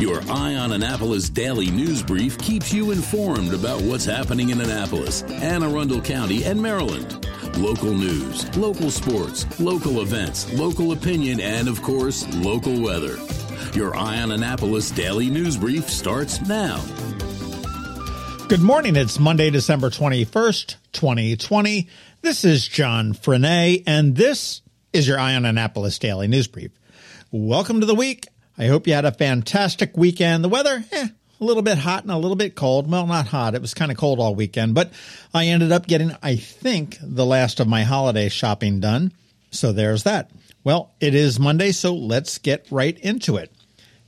Your Eye on Annapolis daily news brief keeps you informed about what's happening in Annapolis, Anne Arundel County, and Maryland. Local news, local sports, local events, local opinion, and of course, local weather. Your Eye on Annapolis daily news brief starts now. Good morning. It's Monday, December 21st, 2020. This is John Frenaye, and this is your Eye on Annapolis daily news brief. Welcome to the week. I hope you had a fantastic weekend. The weather, eh, a little bit hot and a little bit cold. Well, not hot. It was kind of cold all weekend, but I ended up getting, I think, the last of my holiday shopping done. So there's that. Well, it is Monday, so let's get right into it.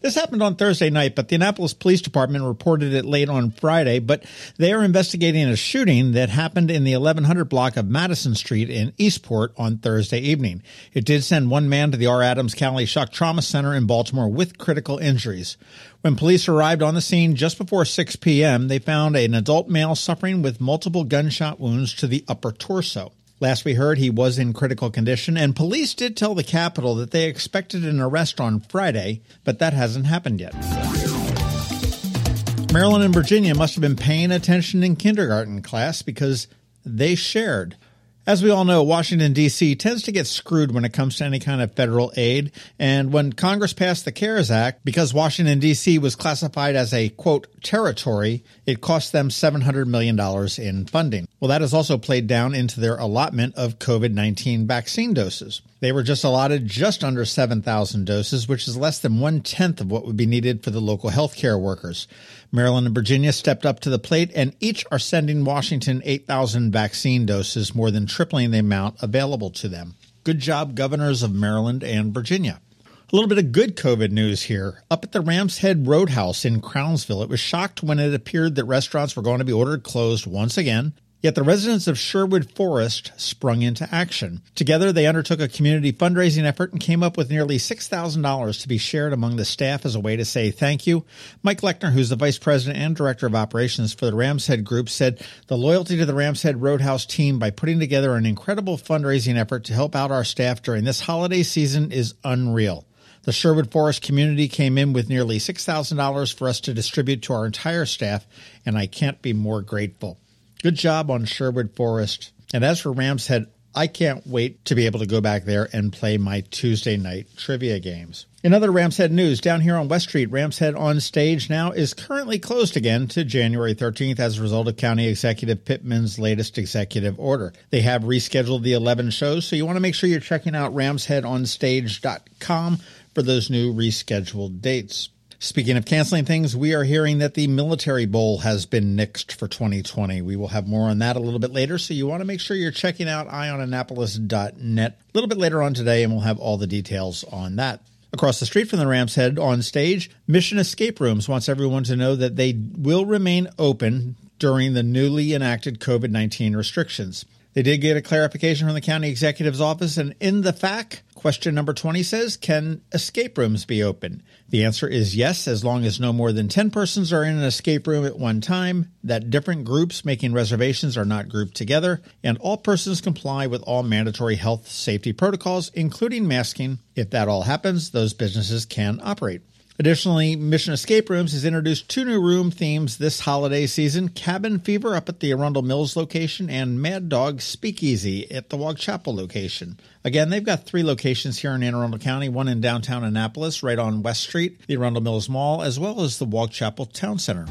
This happened on Thursday night, but the Annapolis Police Department reported it late on Friday. But they are investigating a shooting that happened in the 1100 block of Madison Street in Eastport on Thursday evening. It did send one man to the R. Adams Cowley Shock Trauma Center in Baltimore with critical injuries. When police arrived on the scene just before 6 p.m., they found an adult male suffering with multiple gunshot wounds to the upper torso. Last we heard, he was in critical condition, and police did tell the Capital that they expected an arrest on Friday, but that hasn't happened yet. Maryland and Virginia must have been paying attention in kindergarten class because they shared. As we all know, Washington, D.C. tends to get screwed when it comes to any kind of federal aid. And when Congress passed the CARES Act, because Washington, D.C. was classified as a, quote, territory, it cost them $700 million in funding. Well, that has also played down into their allotment of COVID 19 vaccine doses. They were just allotted just under 7,000 doses, which is less than one tenth of what would be needed for the local healthcare workers. Maryland and Virginia stepped up to the plate and each are sending Washington 8,000 vaccine doses, more than tripling the amount available to them. Good job, governors of Maryland and Virginia. A little bit of good COVID news here. Up at the Rams Head Roadhouse in Crownsville, it was shocked when it appeared that restaurants were going to be ordered closed once again. Yet the residents of Sherwood Forest sprung into action. Together, they undertook a community fundraising effort and came up with nearly $6,000 to be shared among the staff as a way to say thank you. Mike Lechner, who's the vice president and director of operations for the Rams Head Group, said the loyalty to the Rams Head Roadhouse team by putting together an incredible fundraising effort to help out our staff during this holiday season is unreal. The Sherwood Forest community came in with nearly $6,000 for us to distribute to our entire staff, and I can't be more grateful. Good job on Sherwood Forest. And as for Rams Head, I can't wait to be able to go back there and play my Tuesday night trivia games. In other Rams Head news, down here on West Street, Rams Head on stage now is currently closed again to January 13th as a result of County Executive Pittman's latest executive order. They have rescheduled the 11 shows, so you want to make sure you're checking out ramsheadonstage.com for those new rescheduled dates. Speaking of canceling things, we are hearing that the Military Bowl has been nixed for 2020. We will have more on that a little bit later, so you want to make sure you're checking out eyeonannapolis.net a little bit later on today, and we'll have all the details on that. Across the street from the Rams Head on stage, Mission Escape Rooms wants everyone to know that they will remain open during the newly enacted COVID 19 restrictions. They did get a clarification from the county executive's office, and in the FAQ, question number 20 says Can escape rooms be open? The answer is yes, as long as no more than 10 persons are in an escape room at one time, that different groups making reservations are not grouped together, and all persons comply with all mandatory health safety protocols, including masking. If that all happens, those businesses can operate. Additionally, Mission Escape Rooms has introduced two new room themes this holiday season Cabin Fever up at the Arundel Mills location and Mad Dog Speakeasy at the Waugh Chapel location. Again, they've got three locations here in Anne Arundel County one in downtown Annapolis, right on West Street, the Arundel Mills Mall, as well as the Waugh Chapel Town Center.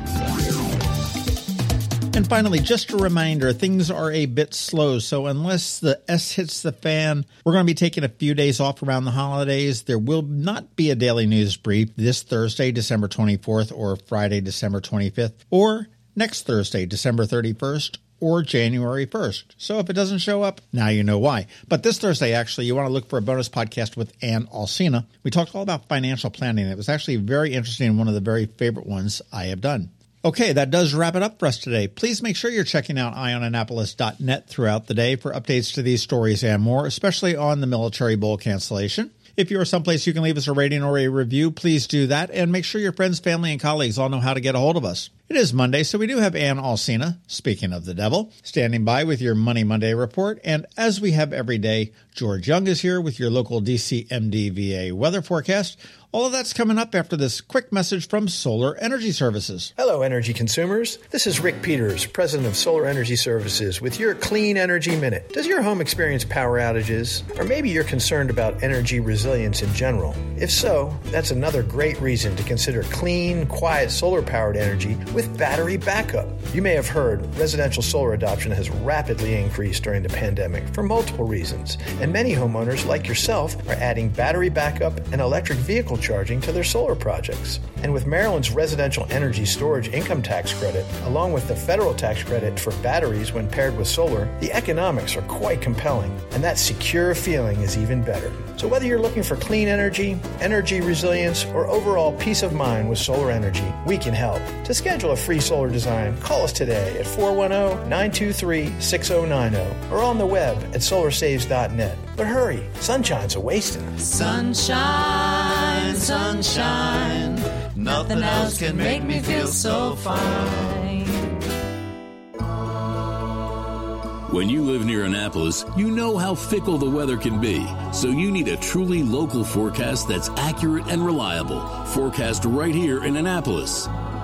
And finally, just a reminder things are a bit slow. So, unless the S hits the fan, we're going to be taking a few days off around the holidays. There will not be a daily news brief this Thursday, December 24th, or Friday, December 25th, or next Thursday, December 31st, or January 1st. So if it doesn't show up, now you know why. But this Thursday, actually, you want to look for a bonus podcast with Ann Alsina. We talked all about financial planning. It was actually very interesting and one of the very favorite ones I have done. Okay, that does wrap it up for us today. Please make sure you're checking out eyeonannapolis.net throughout the day for updates to these stories and more, especially on the military bowl cancellation. If you are someplace you can leave us a rating or a review, please do that and make sure your friends, family, and colleagues all know how to get a hold of us. It is Monday, so we do have Ann Alsina, speaking of the devil, standing by with your Money Monday report. And as we have every day, George Young is here with your local DC MDVA weather forecast. All of that's coming up after this quick message from Solar Energy Services. Hello, energy consumers. This is Rick Peters, president of Solar Energy Services, with your Clean Energy Minute. Does your home experience power outages? Or maybe you're concerned about energy resilience in general? If so, that's another great reason to consider clean, quiet solar powered energy with battery backup. You may have heard residential solar adoption has rapidly increased during the pandemic for multiple reasons, and many homeowners, like yourself, are adding battery backup and electric vehicle charging to their solar projects. And with Maryland's residential energy storage income tax credit, along with the federal tax credit for batteries when paired with solar, the economics are quite compelling, and that secure feeling is even better. So whether you're looking for clean energy, energy resilience, or overall peace of mind with solar energy, we can help. To schedule a free solar design, call us today at 410 923 6090 or on the web at solarsaves.net. But hurry, sunshine's a wasting. Sunshine, sunshine, nothing else can make me feel so fine. When you live near Annapolis, you know how fickle the weather can be. So you need a truly local forecast that's accurate and reliable. Forecast right here in Annapolis.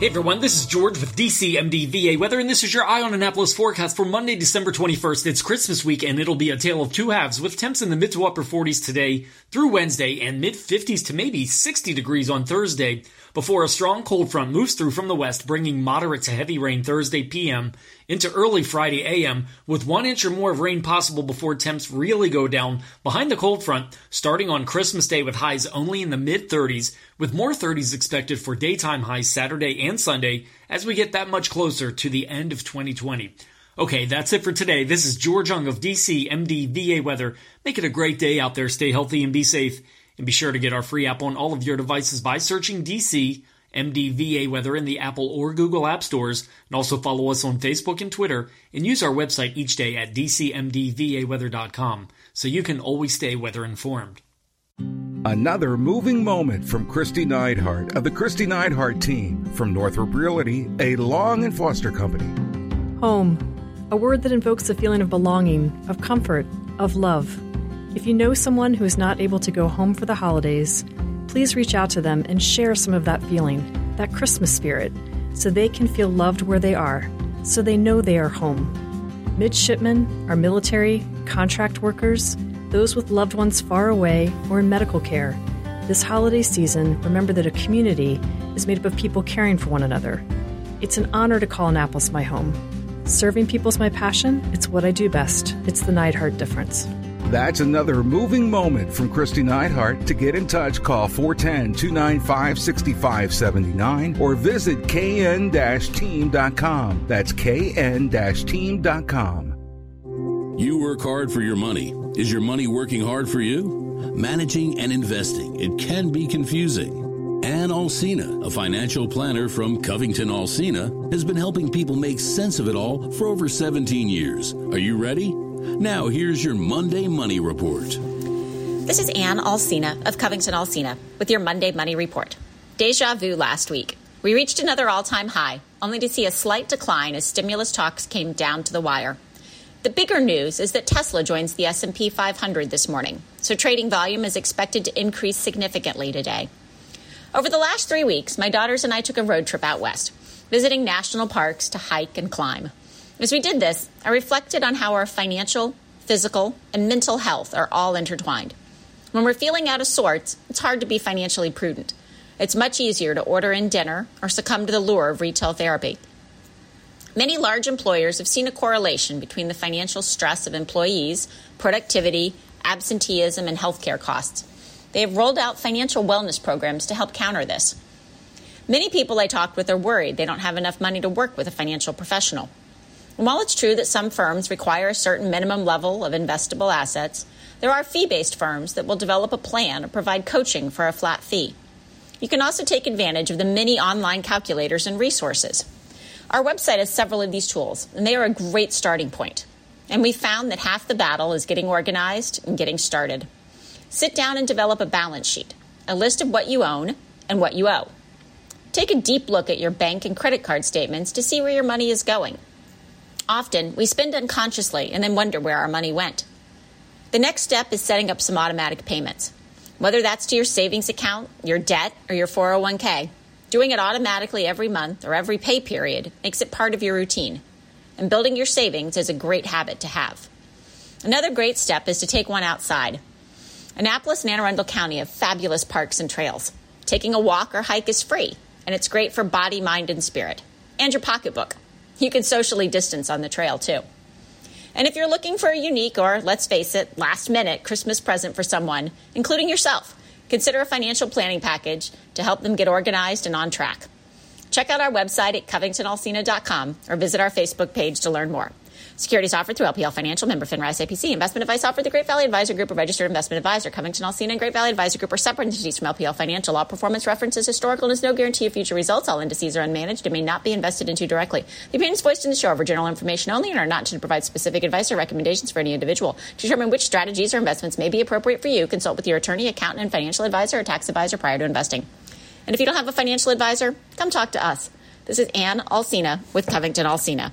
Hey everyone, this is George with DCMDVA Weather, and this is your Eye on Annapolis forecast for Monday, December 21st. It's Christmas week, and it'll be a tale of two halves, with temps in the mid to upper 40s today through Wednesday, and mid 50s to maybe 60 degrees on Thursday, before a strong cold front moves through from the west, bringing moderate to heavy rain Thursday PM into early Friday AM, with one inch or more of rain possible before temps really go down behind the cold front, starting on Christmas Day with highs only in the mid 30s, with more 30s expected for daytime highs Saturday and Sunday as we get that much closer to the end of 2020. Okay, that's it for today. This is George Young of DC MDVA Weather. Make it a great day out there. Stay healthy and be safe. And be sure to get our free app on all of your devices by searching DC MDVA Weather in the Apple or Google App Stores, and also follow us on Facebook and Twitter, and use our website each day at dcmdvaweather.com so you can always stay weather informed. Another moving moment from Kristi Neidhardt of the Kristi Neidhardt team from Northrop Realty, a Long and Foster company. Home, a word that invokes a feeling of belonging, of comfort, of love. If you know someone who is not able to go home for the holidays, please reach out to them and share some of that feeling, that Christmas spirit, so they can feel loved where they are, so they know they are home. Midshipmen, our military, contract workers, those with loved ones far away or in medical care. This holiday season, remember that a community is made up of people caring for one another. It's an honor to call Annapolis my home. Serving people's my passion, it's what I do best. It's the Neidhardt difference. That's another moving moment from Kristi Neidhardt. To get in touch, call 410 295 6579 or visit kn team.com. That's kn team.com. You work hard for your money. Is your money working hard for you? Managing and investing, it can be confusing. Ann Alsina, a financial planner from Covington Alsina, has been helping people make sense of it all for over 17 years. Are you ready? Now, here's your Monday Money Report. This is Ann Alsina of Covington Alsina with your Monday Money Report. Deja vu last week. We reached another all time high, only to see a slight decline as stimulus talks came down to the wire. The bigger news is that Tesla joins the S&P 500 this morning, so trading volume is expected to increase significantly today. Over the last 3 weeks, my daughters and I took a road trip out west, visiting national parks to hike and climb. As we did this, I reflected on how our financial, physical, and mental health are all intertwined. When we're feeling out of sorts, it's hard to be financially prudent. It's much easier to order in dinner or succumb to the lure of retail therapy. Many large employers have seen a correlation between the financial stress of employees, productivity, absenteeism, and healthcare costs. They have rolled out financial wellness programs to help counter this. Many people I talked with are worried they don't have enough money to work with a financial professional. And while it's true that some firms require a certain minimum level of investable assets, there are fee based firms that will develop a plan or provide coaching for a flat fee. You can also take advantage of the many online calculators and resources. Our website has several of these tools, and they are a great starting point. And we found that half the battle is getting organized and getting started. Sit down and develop a balance sheet, a list of what you own and what you owe. Take a deep look at your bank and credit card statements to see where your money is going. Often, we spend unconsciously and then wonder where our money went. The next step is setting up some automatic payments, whether that's to your savings account, your debt, or your 401k. Doing it automatically every month or every pay period makes it part of your routine. And building your savings is a great habit to have. Another great step is to take one outside. Annapolis and Anne Arundel County have fabulous parks and trails. Taking a walk or hike is free, and it's great for body, mind, and spirit. And your pocketbook. You can socially distance on the trail, too. And if you're looking for a unique or, let's face it, last minute Christmas present for someone, including yourself, consider a financial planning package to help them get organized and on track. Check out our website at covingtonalsina.com or visit our Facebook page to learn more. Securities offered through LPL Financial, member FINRA SIPC. Investment advice offered through Great Valley Advisor Group, a registered investment advisor. Covington Alsina and Great Valley Advisor Group are separate entities from LPL Financial. All performance references historical and is no guarantee of future results. All indices are unmanaged and may not be invested into directly. The opinions voiced in the show are for general information only and are not to provide specific advice or recommendations for any individual. To determine which strategies or investments may be appropriate for you, consult with your attorney, accountant, and financial advisor or tax advisor prior to investing. And if you don't have a financial advisor, come talk to us. This is Ann Alsina with Covington Alsina.